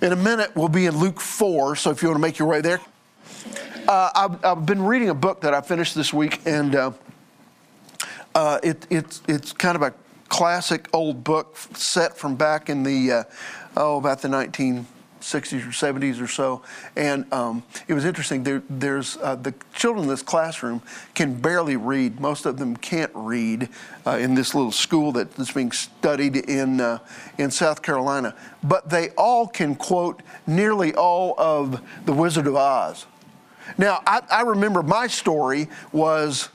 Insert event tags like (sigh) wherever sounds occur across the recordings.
In a minute, we'll be in Luke 4, so if you want to make your way there. Uh, I've, I've, been reading a book that I finished this week, and uh, uh, it, it's, it's kind of a classic old book set from back in the, uh, oh, about the 1960s or 70s or so. And um, it was interesting. There, there's uh, the children in this classroom can barely read. Most of them can't read uh, in this little school that's being studied in, uh, in South Carolina. But they all can quote nearly all of The Wizard of Oz. Now, I, I remember my story was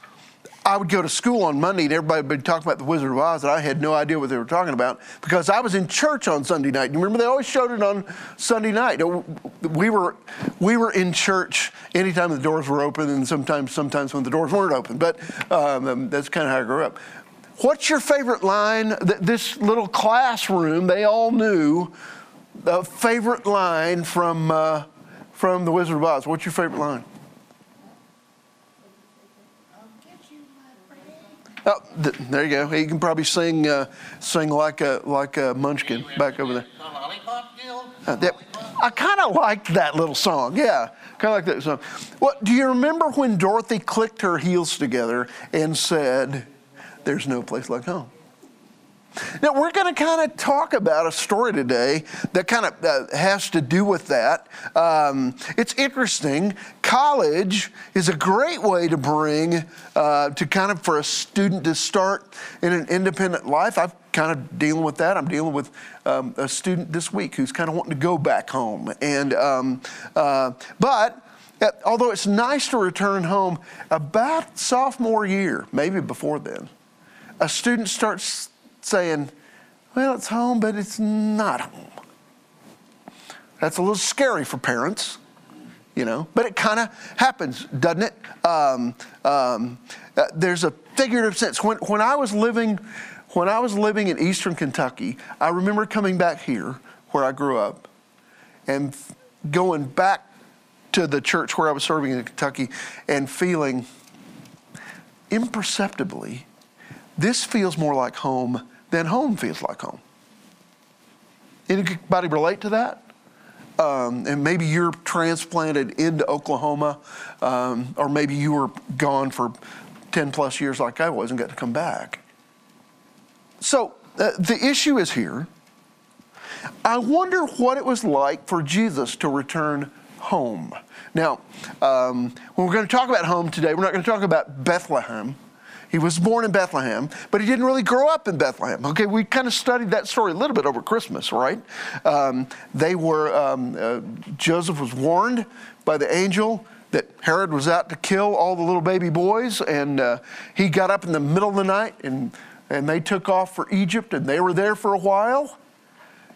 I would go to school on Monday and everybody would be talking about the Wizard of Oz, and I had no idea what they were talking about because I was in church on Sunday night. You remember they always showed it on Sunday night. We were we were in church anytime the doors were open, and sometimes sometimes when the doors weren't open. But um, that's kind of how I grew up. What's your favorite line? This little classroom, they all knew the favorite line from uh, from the Wizard of Oz. What's your favorite line? Oh, th- there you go. He can probably sing, uh, sing like a like a Munchkin back over there. Uh, yep. I kind of liked that little song. Yeah, kind of like that song. What do you remember when Dorothy clicked her heels together and said, "There's no place like home"? Now, we're going to kind of talk about a story today that kind of uh, has to do with that. Um, it's interesting. College is a great way to bring, uh, to kind of for a student to start in an independent life. I'm kind of dealing with that. I'm dealing with um, a student this week who's kind of wanting to go back home. And, um, uh, but, uh, although it's nice to return home, about sophomore year, maybe before then, a student starts saying, well, it's home, but it's not home. That's a little scary for parents, you know, but it kind of happens, doesn't it? Um, um, uh, there's a figurative sense. When, when I was living, when I was living in Eastern Kentucky, I remember coming back here where I grew up and going back to the church where I was serving in Kentucky and feeling imperceptibly, this feels more like home then home feels like home. Anybody relate to that? Um, and maybe you're transplanted into Oklahoma, um, or maybe you were gone for 10 plus years like I was and got to come back. So uh, the issue is here. I wonder what it was like for Jesus to return home. Now, um, when we're going to talk about home today, we're not going to talk about Bethlehem. He was born in Bethlehem, but he didn't really grow up in Bethlehem. Okay, we kind of studied that story a little bit over Christmas, right? Um, they were, um, uh, Joseph was warned by the angel that Herod was out to kill all the little baby boys, and uh, he got up in the middle of the night and, and they took off for Egypt, and they were there for a while.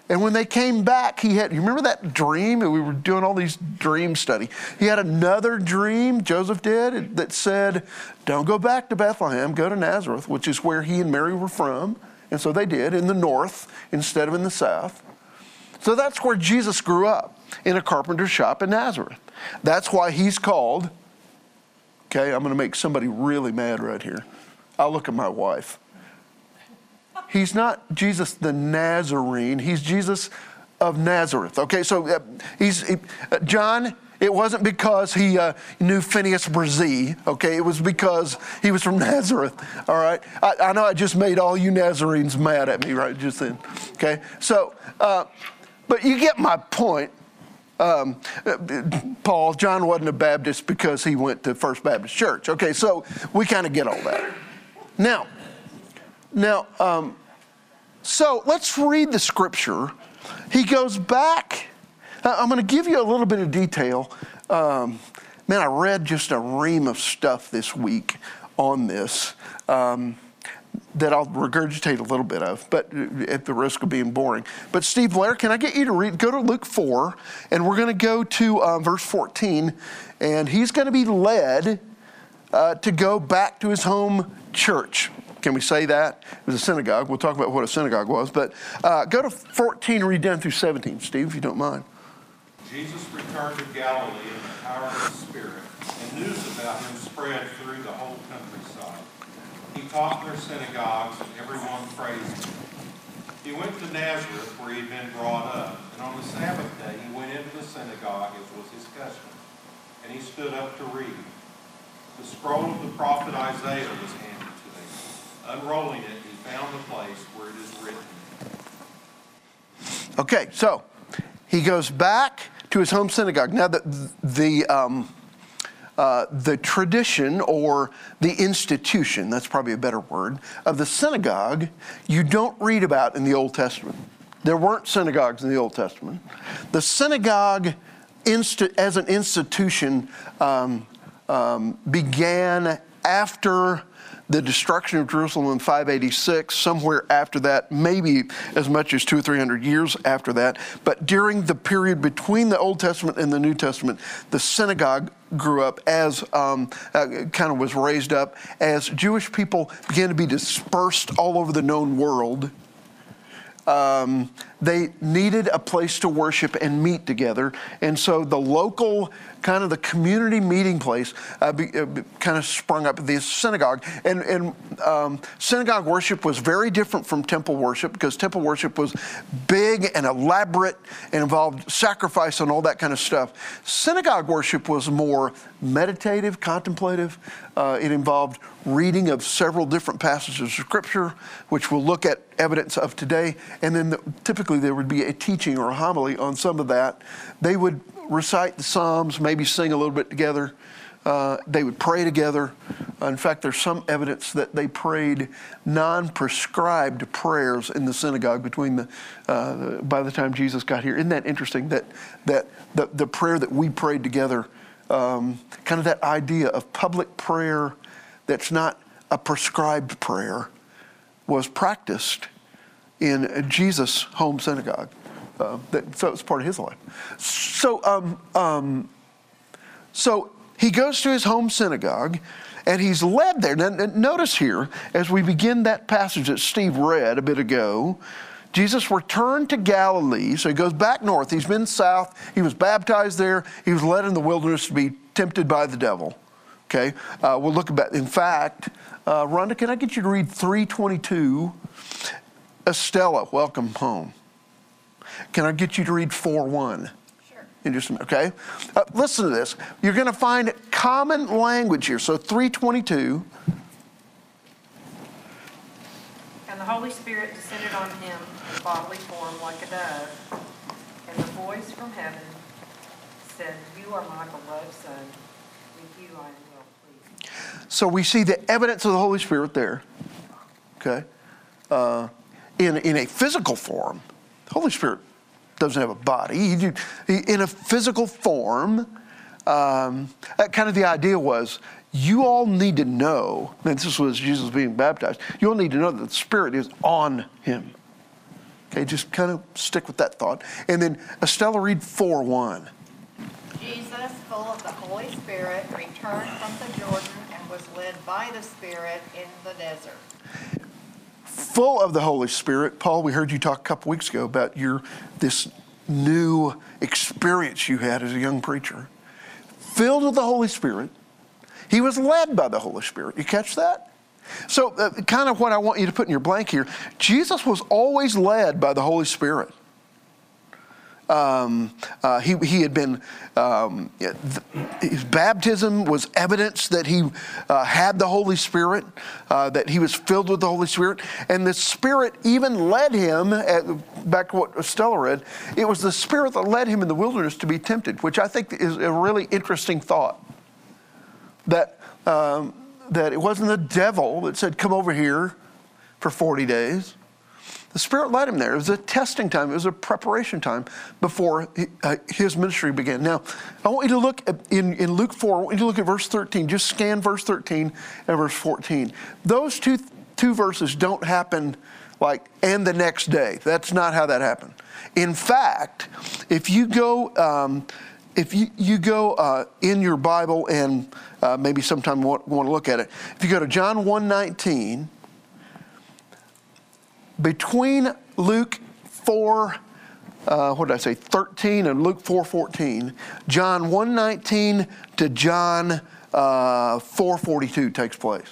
And when they came back, he had, you remember that dream? We were doing all these dream study. He had another dream, Joseph did, that said, Don't go back to Bethlehem, go to Nazareth, which is where he and Mary were from. And so they did, in the north instead of in the south. So that's where Jesus grew up, in a carpenter shop in Nazareth. That's why he's called, okay, I'm going to make somebody really mad right here. I'll look at my wife. He's not Jesus the Nazarene, he's Jesus of Nazareth. Okay, so uh, he's he, uh, John. It wasn't because he uh, knew Phineas Bresee, okay? It was because he was from (laughs) Nazareth, all right? I, I, know I just made all you Nazarenes mad at me right just then, okay? So, uh, but you get my point. Um, Paul, John wasn't a Baptist because he went to First Baptist Church, okay? So we kind of get all that. Now, now, um, so let's read the scripture. He goes back. I'm going to give you a little bit of detail. Um, man, I read just a ream of stuff this week on this um, that I'll regurgitate a little bit of, but at the risk of being boring. But Steve Blair, can I get you to read? Go to Luke 4, and we're going to go to uh, verse 14, and he's going to be led uh, to go back to his home church. Can we say that? It was a synagogue. We'll talk about what a synagogue was. But uh, go to 14, read down through 17, Steve, if you don't mind. Jesus returned to Galilee in the power of the Spirit, and news about him spread through the whole countryside. He taught their synagogues, and everyone praised him. He went to Nazareth, where he had been brought up, and on the Sabbath day he went into the synagogue, as was his custom, and he stood up to read. The scroll of the prophet Isaiah was handed. Unrolling it, he found the place where it is written. Okay, so he goes back to his home synagogue. Now, the, the, um, uh, the tradition or the institution, that's probably a better word, of the synagogue, you don't read about in the Old Testament. There weren't synagogues in the Old Testament. The synagogue, insti- as an institution, um, um, began after the destruction of Jerusalem in 586, somewhere after that, maybe as much as two or three hundred years after that. But during the period between the Old Testament and the New Testament, the synagogue grew up as um, uh, kind of was raised up as Jewish people began to be dispersed all over the known world. Um, they needed a place to worship and meet together. And so the local, kind of the community meeting place, uh, be, uh, kind of sprung up the synagogue. And, and um, synagogue worship was very different from temple worship because temple worship was big and elaborate and involved sacrifice and all that kind of stuff. Synagogue worship was more meditative, contemplative. Uh, it involved reading of several different passages of Scripture, which we'll look at evidence of today. And then the, typically there would be a teaching or a homily on some of that. They would recite the Psalms, maybe sing a little bit together. Uh, they would pray together. Uh, in fact, there's some evidence that they prayed non-prescribed prayers in the synagogue between the uh, by the time Jesus got here. Isn't that interesting? That that the, the prayer that we prayed together, um, kind of that idea of public prayer that's not a prescribed prayer, was practiced in Jesus' home synagogue. Uh, that, so it's part of his life. So, um, um, so he goes to his home synagogue and he's led there. Now, notice here, as we begin that passage that Steve read a bit ago, Jesus returned to Galilee. So he goes back north. He's been south. He was baptized there. He was led in the wilderness to be tempted by the devil. Okay, uh, we'll look about. In fact, uh, Rhonda, can I get you to read 322? Estella, welcome home. Can I get you to read 4 1? Sure. In just a minute, okay? Uh, listen to this. You're going to find common language here. So 322. And the Holy Spirit descended on him in bodily form like a dove. And the voice from heaven said, You are my beloved Son. With you I am well pleased. So we see the evidence of the Holy Spirit there, okay? Uh, in, in a physical form. The Holy Spirit doesn't have a body. He, he, in a physical form, um, kind of the idea was you all need to know, and this was Jesus being baptized, you all need to know that the Spirit is on him. Okay, just kind of stick with that thought. And then Estella, read 4 1. Jesus, full of the Holy Spirit, returned from the Jordan and was led by the Spirit in the desert. Full of the Holy Spirit. Paul, we heard you talk a couple weeks ago about your this new experience you had as a young preacher. Filled with the Holy Spirit. He was led by the Holy Spirit. You catch that? So, uh, kind of what I want you to put in your blank here Jesus was always led by the Holy Spirit. Um, uh, he, he had been, um, his baptism was evidence that he uh, had the Holy Spirit, uh, that he was filled with the Holy Spirit. And the Spirit even led him, at, back to what Stella read, it was the Spirit that led him in the wilderness to be tempted, which I think is a really interesting thought. That, um, that it wasn't the devil that said, Come over here for 40 days. The Spirit led him there. It was a testing time, it was a preparation time before uh, his ministry began. Now, I want you to look at, in, in Luke 4, I want you to look at verse 13. Just scan verse 13 and verse 14. Those two, two verses don't happen like, and the next day. That's not how that happened. In fact, if you go, um, if you, you go uh, in your Bible and uh, maybe sometime want, want to look at it, if you go to John 119, between Luke 4, uh, what did I say, 13 and Luke 4, 14, John 119 to John uh, 4, 42 takes place.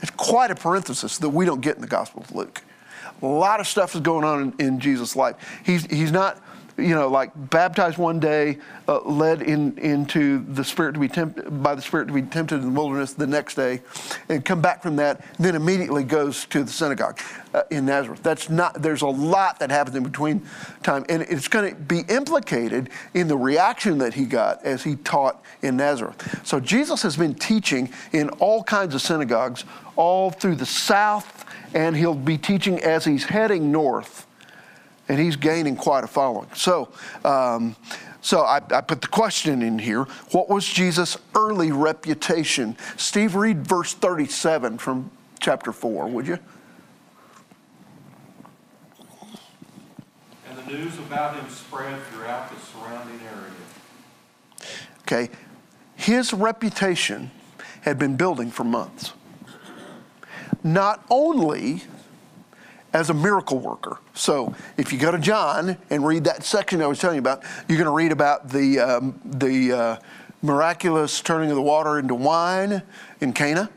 It's quite a parenthesis that we don't get in the Gospel of Luke. A lot of stuff is going on in, in Jesus' life. He's, he's not you know, like baptized one day, uh, led in, into the spirit to be tempted by the spirit to be tempted in the wilderness the next day, and come back from that, then immediately goes to the synagogue uh, in Nazareth. That's not. There's a lot that happens in between time, and it's going to be implicated in the reaction that he got as he taught in Nazareth. So Jesus has been teaching in all kinds of synagogues all through the south, and he'll be teaching as he's heading north and he's gaining quite a following. So, um, so I, I, put the question in here: What was Jesus' early reputation? Steve, read verse thirty-seven from chapter four, would you? And the news about him spread throughout the surrounding area. Okay, his reputation had been building for months. Not only as a miracle worker. So if you go to John and read that section I was telling you about, you're going to read about the, um, the uh, miraculous turning of the water into wine in Cana.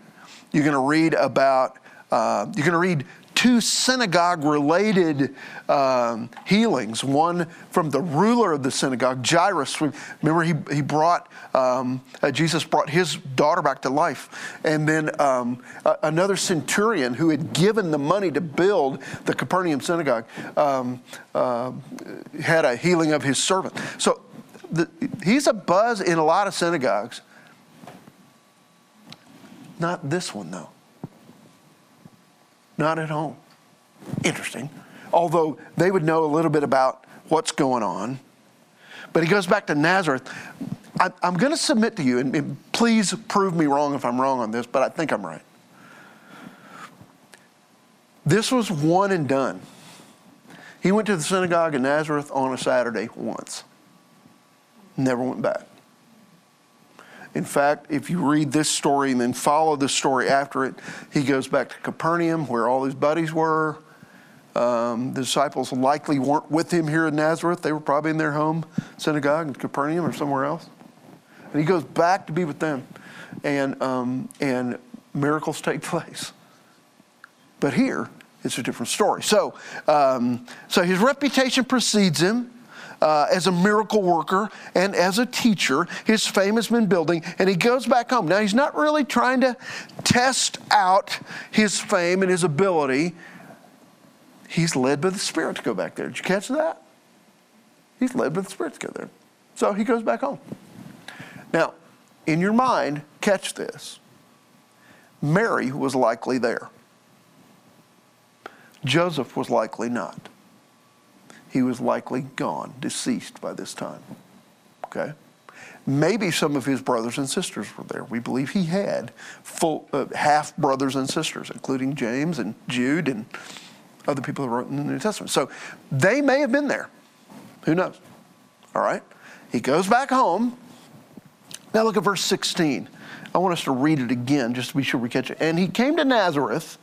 You're going to read about, uh, you're going to read two synagogue related um, healings. One from the ruler of the synagogue, Jairus. Remember, he, he brought, um, uh, Jesus brought his daughter back to life. And then um, another centurion who had given the money to build the Capernaum synagogue um, uh, had a healing of his servant. So the, he's a buzz in a lot of synagogues. Not this one, though not at home. Interesting. Although they would know a little bit about what's going on. But he goes back to Nazareth. I, am going to submit to you, and, and please prove me wrong if I'm wrong on this, but I think I'm right. This was one and done. He went to the synagogue in Nazareth on a Saturday once, never went back. In fact, if you read this story and then follow the story after it, he goes back to Capernaum where all his buddies were. Um, the disciples likely weren't with him here in Nazareth. They were probably in their home synagogue in Capernaum or somewhere else. And he goes back to be with them. And, um, and miracles take (laughs) place. But here, it's a different story. So, um, so his reputation precedes him uh, as a miracle worker and as a teacher. His fame has been building, and he goes back home. Now, he's not really trying to test out his fame and his ability. He's led by the Spirit to go back there. Did you catch that? He's led by the Spirit to go there. So he goes back home. Now, in your mind, catch this. Mary was likely there. Joseph was likely not he was likely gone, deceased by this time. Okay? Maybe some of his brothers and sisters were there. We believe he had full uh, half brothers and sisters, including James and Jude and other people who wrote in the New Testament. So they may have been there. Who knows? All right? He goes back home. Now look at verse 16. I want us to read it again just to be sure we catch it. And he came to Nazareth,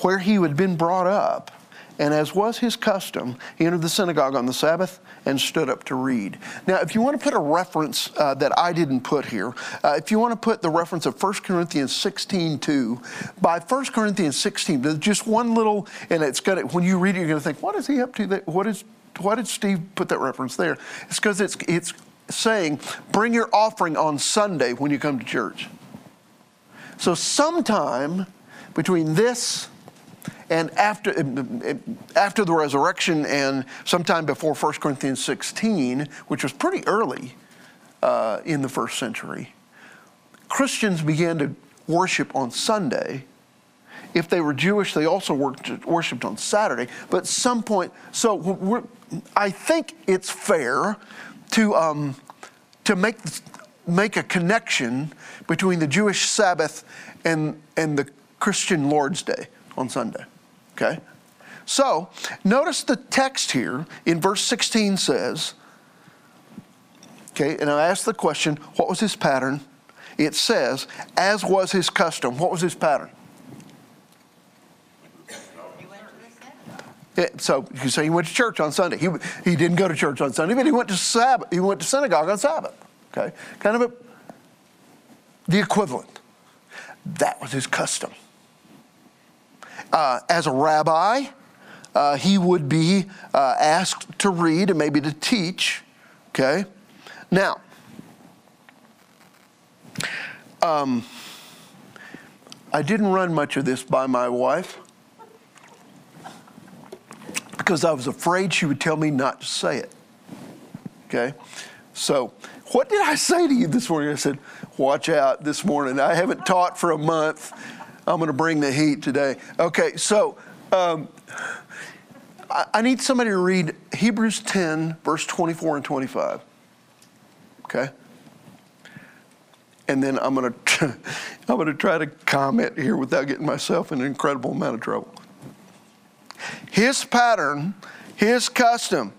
where he had been brought up. And as was his custom, he entered the synagogue on the Sabbath and stood up to read. Now, if you want to put a reference uh, that I didn't put here, uh, if you want to put the reference of 1 Corinthians 16 2, by 1 Corinthians 16, there's just one little, and it's to, when you read it, you're going to think, what is he up to? That, what is, why did Steve put that reference there? It's because it's, it's saying, bring your offering on Sunday when you come to church. So, sometime between this and after, after the resurrection and sometime before 1 Corinthians 16, which was pretty early uh, in the first century, Christians began to worship on Sunday. If they were Jewish, they also worshiped on Saturday. But some point, so I think it's fair to, um, to make, make a connection between the Jewish Sabbath and, and the Christian Lord's Day on Sunday. Okay? So, notice the text here in verse 16 says, okay, and I asked the question, what was his pattern? It says, as was his custom. What was his pattern? Yeah, so you say he went to church on Sunday. He, he didn't go to church on Sunday, but he went to Sabbath. He went to synagogue on Sabbath. Okay, kind of a, the equivalent. That was his custom uh, as a rabbi, uh, he would be uh, asked to read and maybe to teach. Okay? Now, um, I didn't run much of this by my wife because I was afraid she would tell me not to say it. Okay? So, what did I say to you this morning? I said, Watch out this morning. I haven't taught for a month. I'm going to bring the heat today. Okay, so um, I, I need somebody to read Hebrews 10, verse 24 and 25. Okay? And then I'm going (laughs) to I'm going to try to comment here without getting myself in an incredible amount of trouble. His pattern, his custom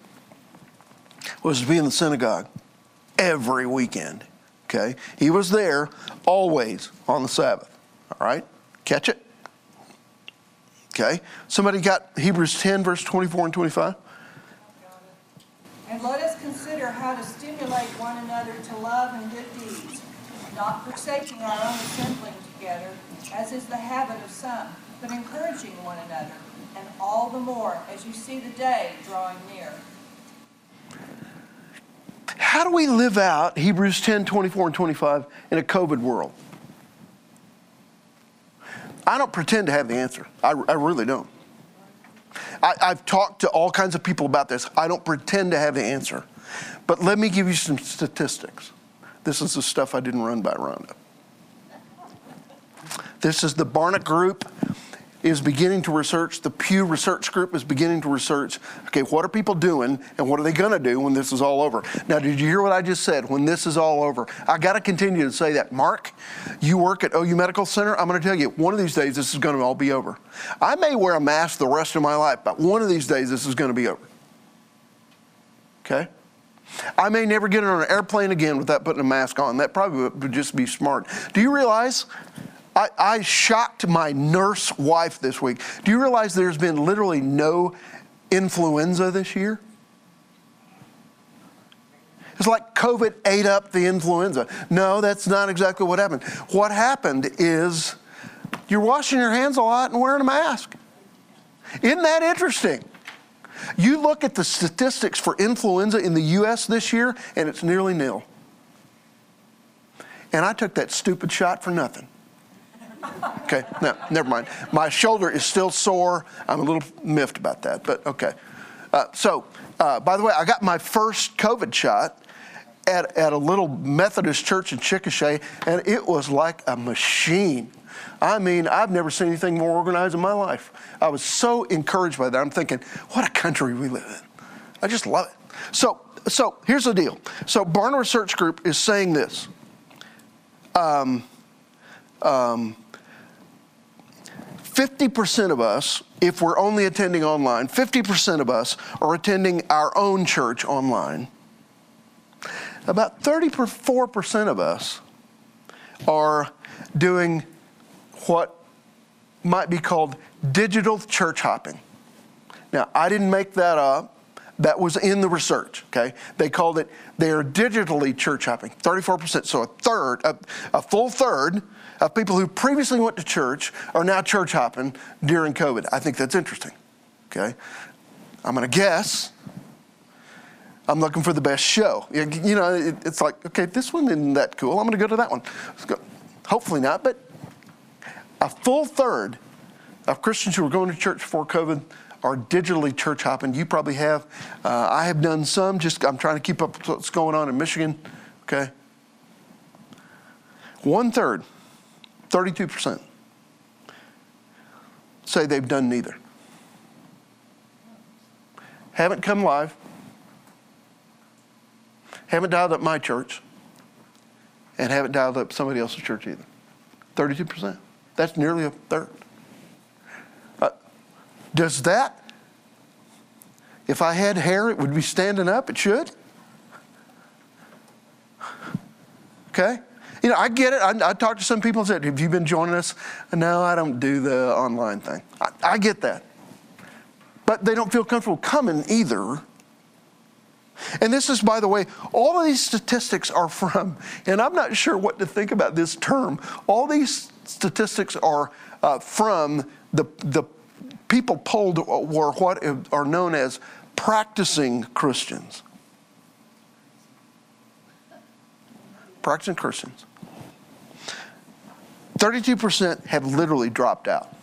was to be in the synagogue every weekend. Okay? He was there always on the Sabbath. All right? Catch it? Okay? Somebody got Hebrews 10, verse 24 and 25? And let us consider how to stimulate one another to love and good deeds, not forsaking our own assembling together, as is the habit of some, but encouraging one another, and all the more as you see the day drawing near. How do we live out Hebrews 10, 24, and 25 in a COVID world? I don't pretend to have the answer. I, I really don't. I, I've talked to all kinds of people about this. I don't pretend to have the answer. But let me give you some statistics. This is the stuff I didn't run by Rhonda. This is the Barna Group is beginning to research, the Pew Research Group is beginning to research, okay, what are people doing and what are they to do when this is all over? Now, did you hear what I just said? When this is all over, I got to continue to say that. Mark, you work at OU Medical Center. I'm to tell you, one of these days this is to all be over. I may wear a mask the rest of my life, but one of these days this is to be over. Okay? I may never get on an airplane again without putting a mask on. That probably would just be smart. Do you realize I, I, shocked my nurse wife this week. Do you realize there's been literally no influenza this year? It's like COVID ate up the influenza. No, that's not exactly what happened. What happened is you're washing your hands a lot and wearing a mask. Isn't that interesting? You look at the statistics for influenza in the US this year, and it's nearly nil. And I took that stupid shot for nothing. Okay, no, never mind. My shoulder is still sore. I'm a little miffed about that, but okay. Uh, so, uh, by the way, I got my first COVID shot at, at a little Methodist church in Chickasha, and it was like a machine. I mean, I've never seen anything more organized in my life. I was so encouraged by that. I'm thinking, what a country we live in. I just love it. So, so here's the deal. So, Barna Research Group is saying this. Um, um, 50% of us, if we're only attending online, 50% of us are attending our own church online. About 34% of us are doing what might be called digital church hopping. Now, I didn't make that up. That was in the research, okay? They called it, they are digitally church hopping, 34%. So a third, a, a full third of people who previously went to church are now church hopping during COVID. I think that's interesting, okay? I'm gonna guess. I'm looking for the best show. You know, it's like, okay, this one isn't that cool. I'm gonna go to that one. Hopefully not, but a full third of Christians who were going to church before COVID are digitally church hopping. You probably have. Uh, I have done some. Just I'm trying to keep up with what's going on in Michigan. Okay. One third, 32 percent, say they've done neither. Haven't come live. Haven't dialed up my church. And haven't dialed up somebody else's church either. 32 percent. That's nearly a third. Uh, does that, if I had hair, it would be standing up? It should? Okay? You know, I get it. I, I talked to some people and said, Have you been joining us? No, I don't do the online thing. I, I get that. But they don't feel comfortable coming either. And this is, by the way, all of these statistics are from, and I'm not sure what to think about this term. All these statistics are uh, from the, the people polled were what are known as practicing Christians. Practicing Christians. 32% have literally dropped out.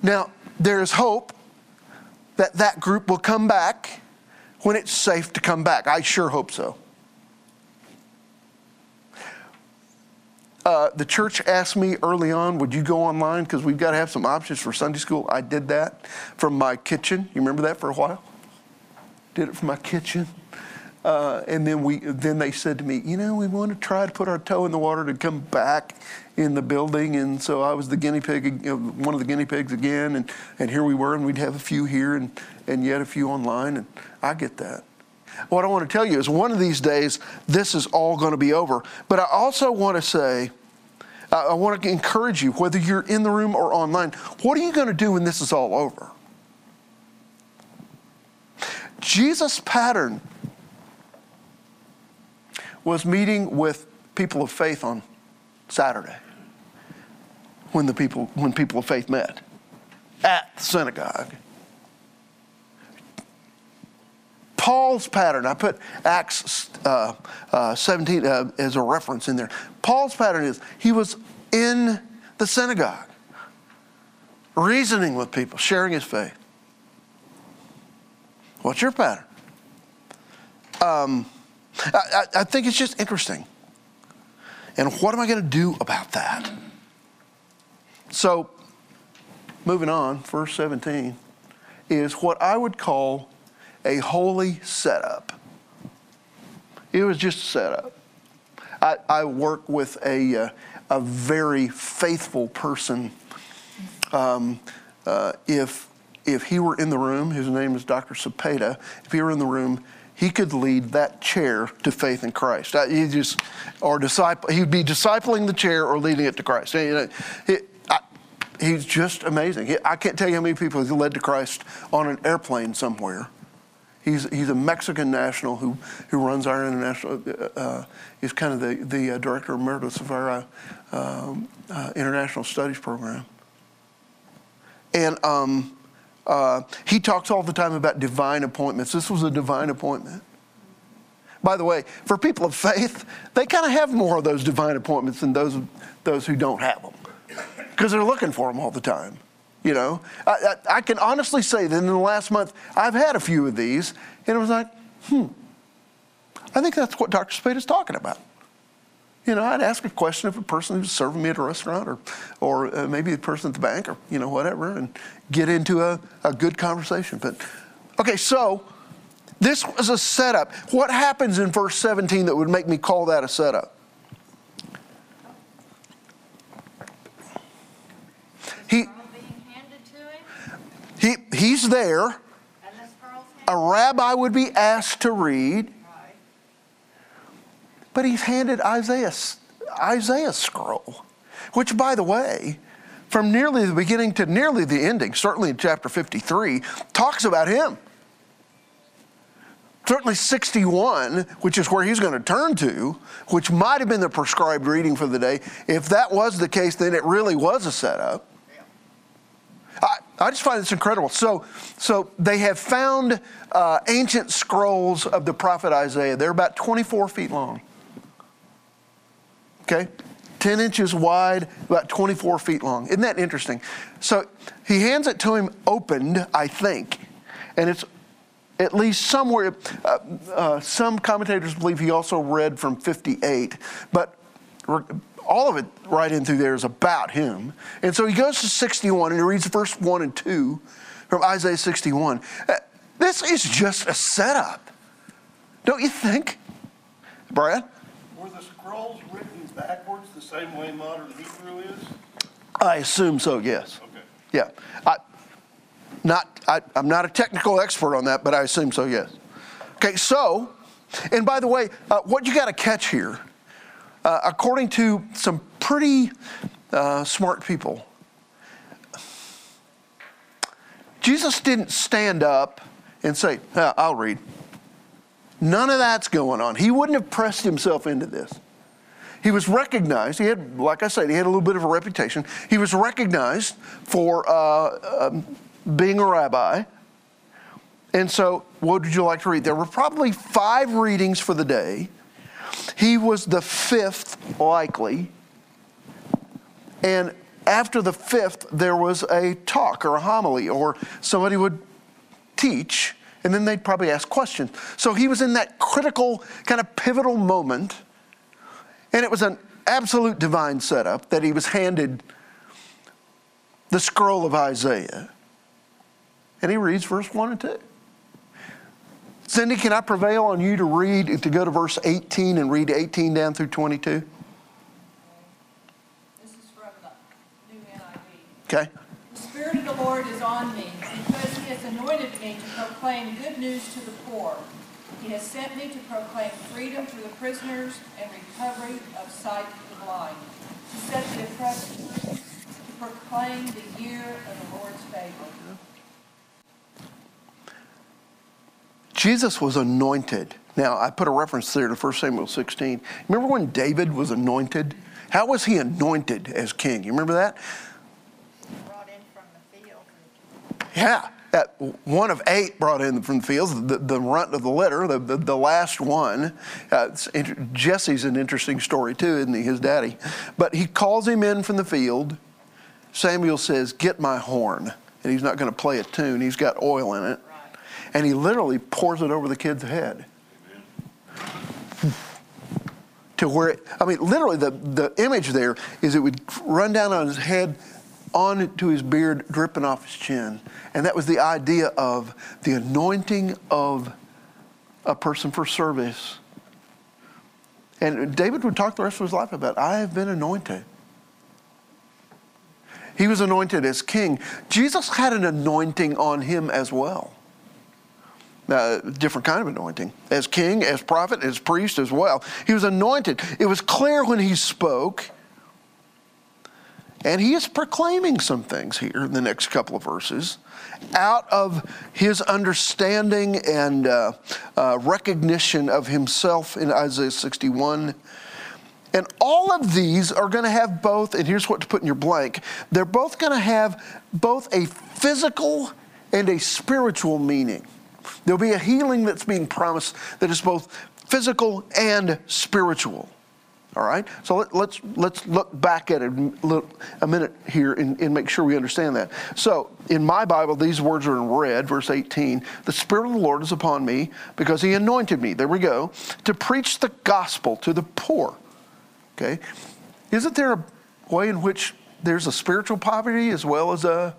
Now, there is hope that that group will come back when it's safe to come back. I sure hope so. Uh, the church asked me early on, would you go online? Because we've got to have some options for Sunday school. I did that from my kitchen. You remember that for a while? Did it from my kitchen. Uh, and then we, then they said to me, you know, we want to try to put our toe in the water to come back in the building. And so I was the guinea pig, one of the guinea pigs again. And, and here we were, and we'd have a few here and, and yet a few online. And I get that. What I want to tell you is one of these days, this is all going to be over. But I also want to say, I want to encourage you, whether you're in the room or online, what are you going to do when this is all over? Jesus' pattern was meeting with people of faith on Saturday when the people when people of faith met at the synagogue. Paul's pattern, I put Acts uh, uh, 17 uh, as a reference in there. Paul's pattern is he was in the synagogue, reasoning with people, sharing his faith. What's your pattern? Um, I, I think it's just interesting. And what am I going to do about that? So, moving on, verse 17 is what I would call a holy setup. It was just a setup. I, I work with a, uh, a very faithful person. Um, uh, if, if he were in the room, his name is Dr. Cepeda, if he were in the room, he could lead that chair to faith in Christ. Uh, he just, or disciple, he'd be discipling the chair or leading it to Christ. He, he's just amazing. He, I can't tell you how many people he's led to Christ on an airplane somewhere. He's, he's a Mexican national who, who runs our international, uh, uh he's kind of the, the uh, director emeritus of our uh, um, international studies program. And um, uh, he talks all the time about divine appointments. This was a divine appointment. By the way, for people of faith, they kind of have more of those divine appointments than those, those who don't have them because they're looking for them all the time. You know, I, I, I, can honestly say that in the last month, I've had a few of these, and it was like, hmm, I think that's what Dr. Cepeda is talking about. You know, I'd ask a question of a person who's serving me at a restaurant or, or uh, maybe a person at the bank or, you know, whatever, and get into a, a good conversation. But, okay, so this was a setup. What happens in verse 17 that would make me call that a setup? He, he, he's there. A rabbi would be asked to read. But he's handed Isaiah, Isaiah's scroll, which, by the way, from nearly the beginning to nearly the ending, certainly in chapter 53, talks about him. Certainly 61, which is where he's going to turn to, which might have been the prescribed reading for the day. If that was the case, then it really was a setup. I, I just find this incredible. So, so they have found uh, ancient scrolls of the prophet Isaiah. They're about 24 feet long. Okay? 10 inches wide, about 24 feet long. Isn't that interesting? So he hands it to him opened, I think, and it's at least somewhere. Uh, uh, some commentators believe he also read from 58, but all of it right in through there is about him. And so he goes to 61 and he reads verse 1 and 2 from Isaiah 61. Uh, this is just a setup. Don't you think, Brad? Were the scrolls written backwards the same way modern Hebrew is? I assume so, yes. Okay. Yeah. I, not, I, I'm not a technical expert on that, but I assume so, yes. Okay, so, and by the way, uh, what you got to catch here uh, according to some pretty uh, smart people, Jesus didn't stand up and say, I'll read. None of that's going on. He wouldn't have pressed himself into this. He was recognized. He had, like I said, he had a little bit of a reputation. He was recognized for uh, um, being a rabbi. And so, what would you like to read? There were probably five readings for the day. He was the fifth, likely. And after the fifth, there was a talk or a homily, or somebody would teach, and then they'd probably ask questions. So he was in that critical, kind of pivotal moment, and it was an absolute divine setup that he was handed the scroll of Isaiah. And he reads verse 1 and 2. Cindy, can I prevail on you to read, to go to verse 18 and read 18 down through 22? This is from the New NIV. Okay? The Spirit of the Lord is on me, because he has anointed me to proclaim good news to the poor. He has sent me to proclaim freedom for the prisoners and recovery of sight to the blind, to set the oppressed free, to proclaim the year of the Lord's favor. Jesus was anointed. Now, I put a reference there to 1 Samuel 16. Remember when David was anointed? How was he anointed as king? You remember that? Brought in from the field. Yeah. That one of eight brought in from the fields, the, the runt of the litter, the, the, the last one. Uh, inter- Jesse's an interesting story too, isn't he? His daddy. But he calls him in from the field. Samuel says, Get my horn. And he's not going to play a tune, he's got oil in it. And he literally pours it over the kid's head. To where, it, I mean, literally, the, the image there is it would run down on his head, on to his beard, dripping off his chin. And that was the idea of the anointing of a person for service. And David would talk the rest of his life about, I have been anointed. He was anointed as king. Jesus had an anointing on him as well. Uh, different kind of anointing. As king, as prophet, as priest as well. He was anointed. It was clear when he spoke. And he is proclaiming some things here in the next couple of verses out of his understanding and uh, uh, recognition of himself in Isaiah 61. And all of these are going to have both, and here's what to put in your blank they're both going to have both a physical and a spiritual meaning. There'll be a healing that's being promised that is both physical and spiritual. All right? So let, us let's, let's look back at it a minute here and, and make sure we understand that. So in my Bible, these words are in red, verse 18. The Spirit of the Lord is upon me because he anointed me, there we go, to preach the gospel to the poor. Okay? Isn't there a way in which there's a spiritual poverty as well as a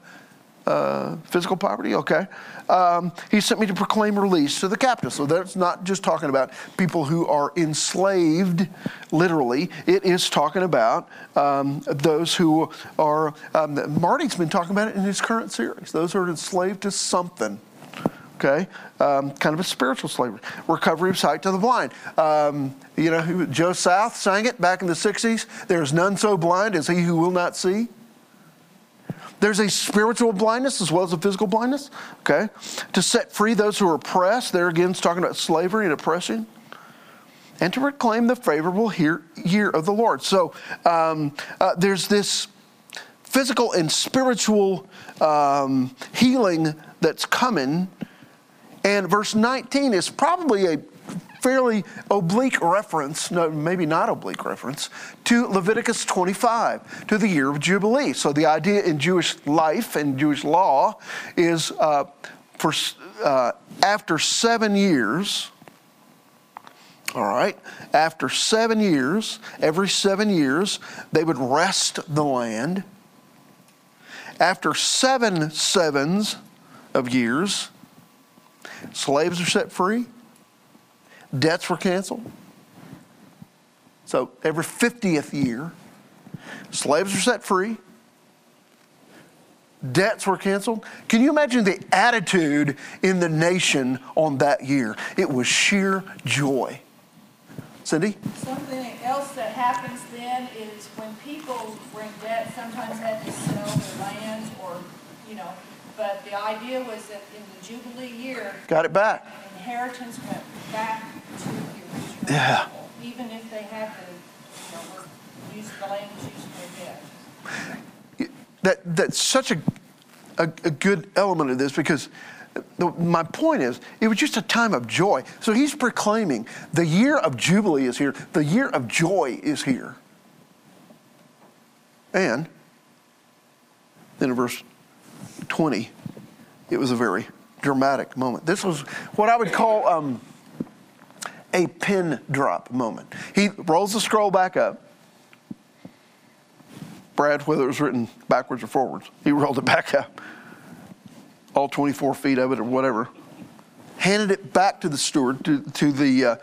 uh, physical poverty? Okay. Um, he sent me to proclaim release to the captives. So that's not just talking about people who are enslaved, literally. It is talking about um, those who are, um, Marty's been talking about it in his current series, those who are enslaved to something. Okay, um, kind of a spiritual slavery. Recovery of sight to the blind. Um, you know, Joe South sang it back in the 60s. There's none so blind as he who will not see. There's a spiritual blindness as well as a physical blindness, okay? To set free those who are oppressed. There again, it's talking about slavery and oppression. And to proclaim the favorable year, year of the Lord. So um, uh, there's this physical and spiritual um, healing that's coming. And verse 19 is probably a fairly oblique reference, no, maybe not oblique reference, to Leviticus 25, to the year of Jubilee. So the idea in Jewish life and Jewish law is uh, for uh, after seven years. All right, after seven years, every seven years, they would rest the land. After seven sevens of years, slaves are set free debts were canceled. So every 50th year, slaves were set free, debts were canceled. Can you imagine the attitude in the nation on that year? It was sheer joy. Cindy? Something else that happens then is when people were in debt, sometimes had to sell their lands or, you know, but the idea was that in the Jubilee year, Got it back. inheritance went back to Yeah. even if they had to we're the language used in that that's such a, a, a good element of this because the, my point is it was just a time of joy. So he's proclaiming the year of jubilee is here. The year of joy is here. And then in verse 20 it was a very dramatic moment. This was what i would call um, a pin drop moment he rolls the scroll back up Brad, whether it was written backwards or forwards, he rolled it back up, all 24 feet of it or whatever, handed it back to the steward, to, to the uh,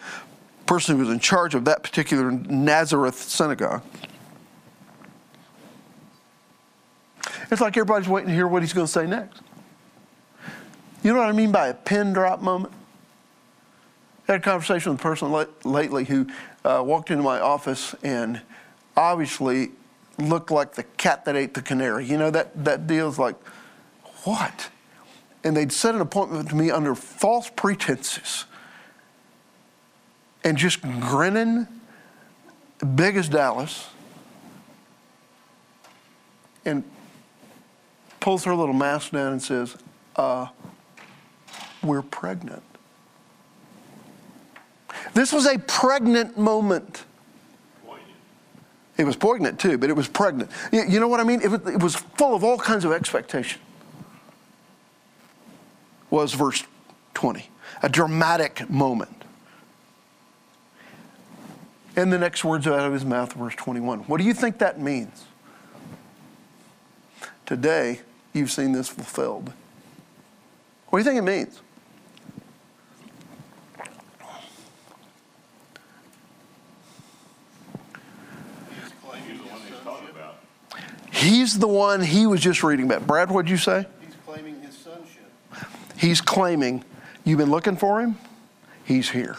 person who was in charge of that particular Nazareth synagogue. It's like everybody's waiting to hear what he's going to say next. You know what I mean by a pin drop moment? Had a conversation with a person la- lately who uh, walked into my office and obviously looked like the cat that ate the canary. You know, that, that deal's like, what? And they'd set an appointment with me under false pretenses and just grinning, big as Dallas, and pulls her little mask down and says, uh, We're pregnant. This was a pregnant moment. It was poignant too, but it was pregnant. You, know what I mean? It was, it was full of all kinds of expectation. Was verse 20. A dramatic moment. And the next words out of his mouth, verse 21. What do you think that means? Today, you've seen this fulfilled. What do you think it means? He's claiming his sonship. He's the one he was just reading about. Brad, what'd you say? He's claiming his sonship. He's claiming, You've been looking for him? He's here.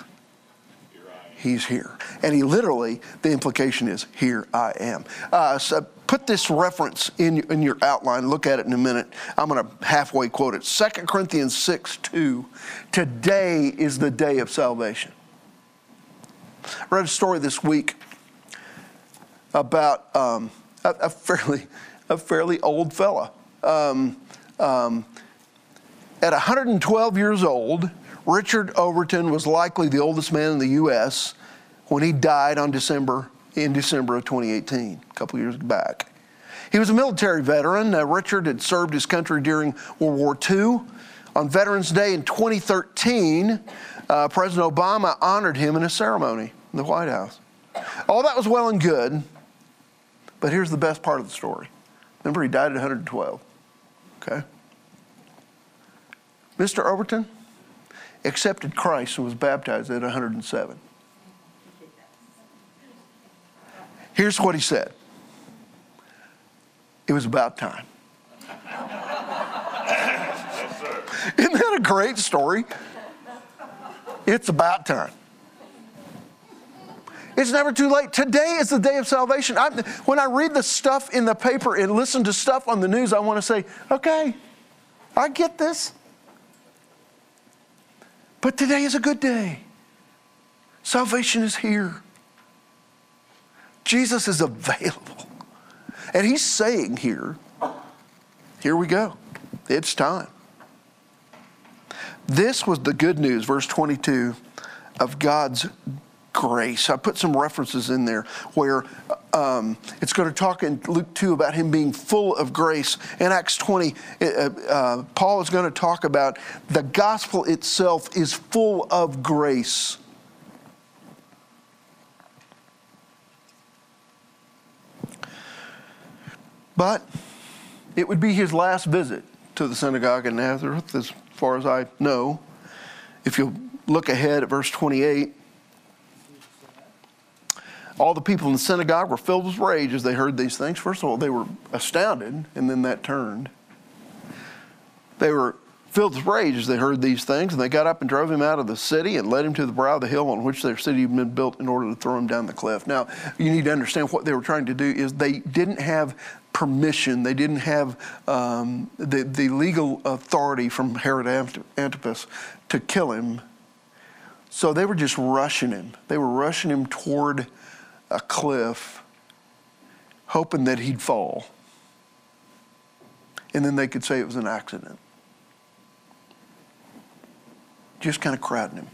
He's here. And he literally, the implication is, Here I am. Uh, so put this reference in, in your outline. Look at it in a minute. I'm going to halfway quote it. 2 Corinthians 6 2. Today is the day of salvation. I read a story this week about um, a, a fairly a fairly old fella. Um, um, at 112 years old, Richard Overton was likely the oldest man in the U.S. when he died on December in December of 2018, a couple years back. He was a military veteran. Uh, Richard had served his country during World War II. On Veterans Day in 2013, uh, President Obama honored him in a ceremony in the White House. All that was well and good, but here's the best part of the story. Remember, he died at 112. Okay? Mr. Overton accepted Christ and was baptized at 107. Here's what he said It was about time. (laughs) Isn't that a great story? It's about time. It's never too late. Today is the day of salvation. I, when I read the stuff in the paper and listen to stuff on the news, I want to say, okay, I get this. But today is a good day. Salvation is here. Jesus is available. And he's saying here, here we go. It's time. This was the good news, verse 22, of God's grace. I put some references in there where um, it's going to talk in Luke 2 about him being full of grace. In Acts 20, uh, uh, Paul is going to talk about the gospel itself is full of grace. But it would be his last visit to the synagogue in Nazareth, as far as I know. If you look ahead at verse 28, all the people in the synagogue were filled with rage as they heard these things. First of all, they were astounded, and then that turned. They were filled with rage as they heard these things, and they got up and drove him out of the city and led him to the brow of the hill on which their city had been built in order to throw him down the cliff. Now, you need to understand what they were trying to do is they didn't have permission, they didn't have um, the, the legal authority from Herod Antipas to kill him. So they were just rushing him. They were rushing him toward a cliff, hoping that he'd fall. And then they could say it was an accident. Just kind of crowding him.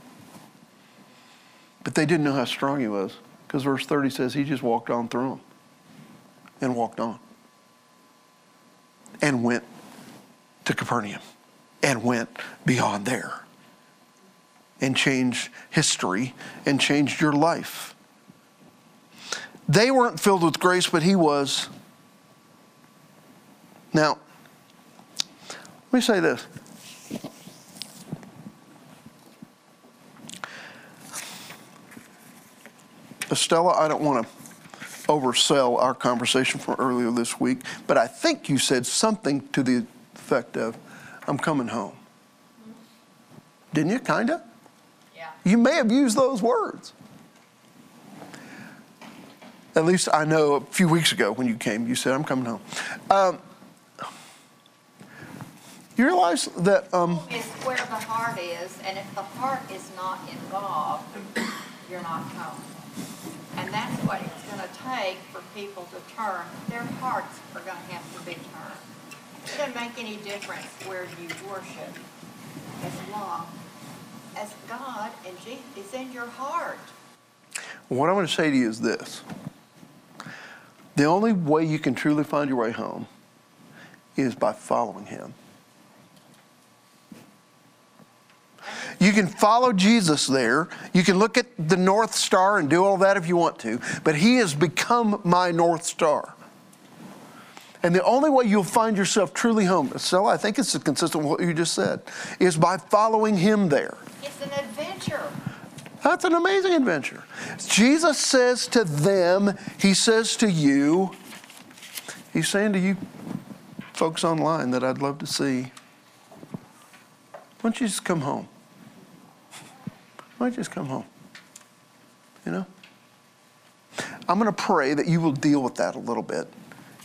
But they didn't know how strong he was because verse 30 says he just walked on through them and walked on and went to Capernaum and went beyond there and changed history and changed your life. They weren't filled with grace, but he was. Now, let me say this. Estella, I don't want to oversell our conversation from earlier this week, but I think you said something to the effect of, I'm coming home. Mm-hmm. Didn't you, kind of? Yeah. You may have used those words. At least I know a few weeks ago when you came, you said, I'm coming home. Um, you realize that, um, Is where the heart is, and if the heart is not involved, you're not home. And that's what it's gonna take for people to turn. Their hearts are gonna have to be turned. It doesn't make any difference where you worship, as long as God and Jesus is in your heart. what I'm going to say to you is this the only way you can truly find your way home is by following Him. You can follow Jesus there. You can look at the North Star and do all that if you want to, but He has become my North Star. And the only way you'll find yourself truly home, Stella, I think it's consistent with what you just said, is by following Him there. It's an adventure. That's an amazing adventure. Jesus says to them, He says to you, He's saying to you folks online that I'd love to see, why don't you just come home? Why don't you just come home? You know? I'm going to pray that you will deal with that a little bit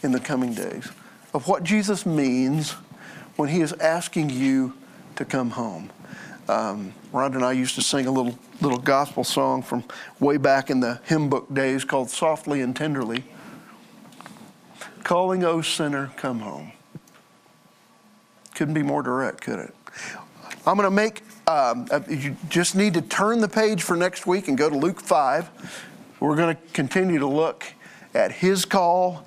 in the coming days of what Jesus means when He is asking you to come home. Um, Rhonda and I used to sing a little little gospel song from way back in the hymn book days called "Softly and Tenderly." Calling, O sinner, come home. Couldn't be more direct, could it? I'm going to make. Um, uh, you just need to turn the page for next week and go to Luke five. We're going to continue to look at His call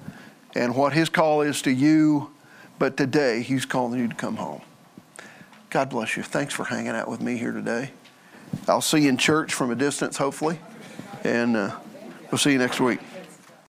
and what His call is to you. But today, He's calling you to come home. God bless you. Thanks for hanging out with me here today. I'll see you in church from a distance, hopefully, and uh, we'll see you next week.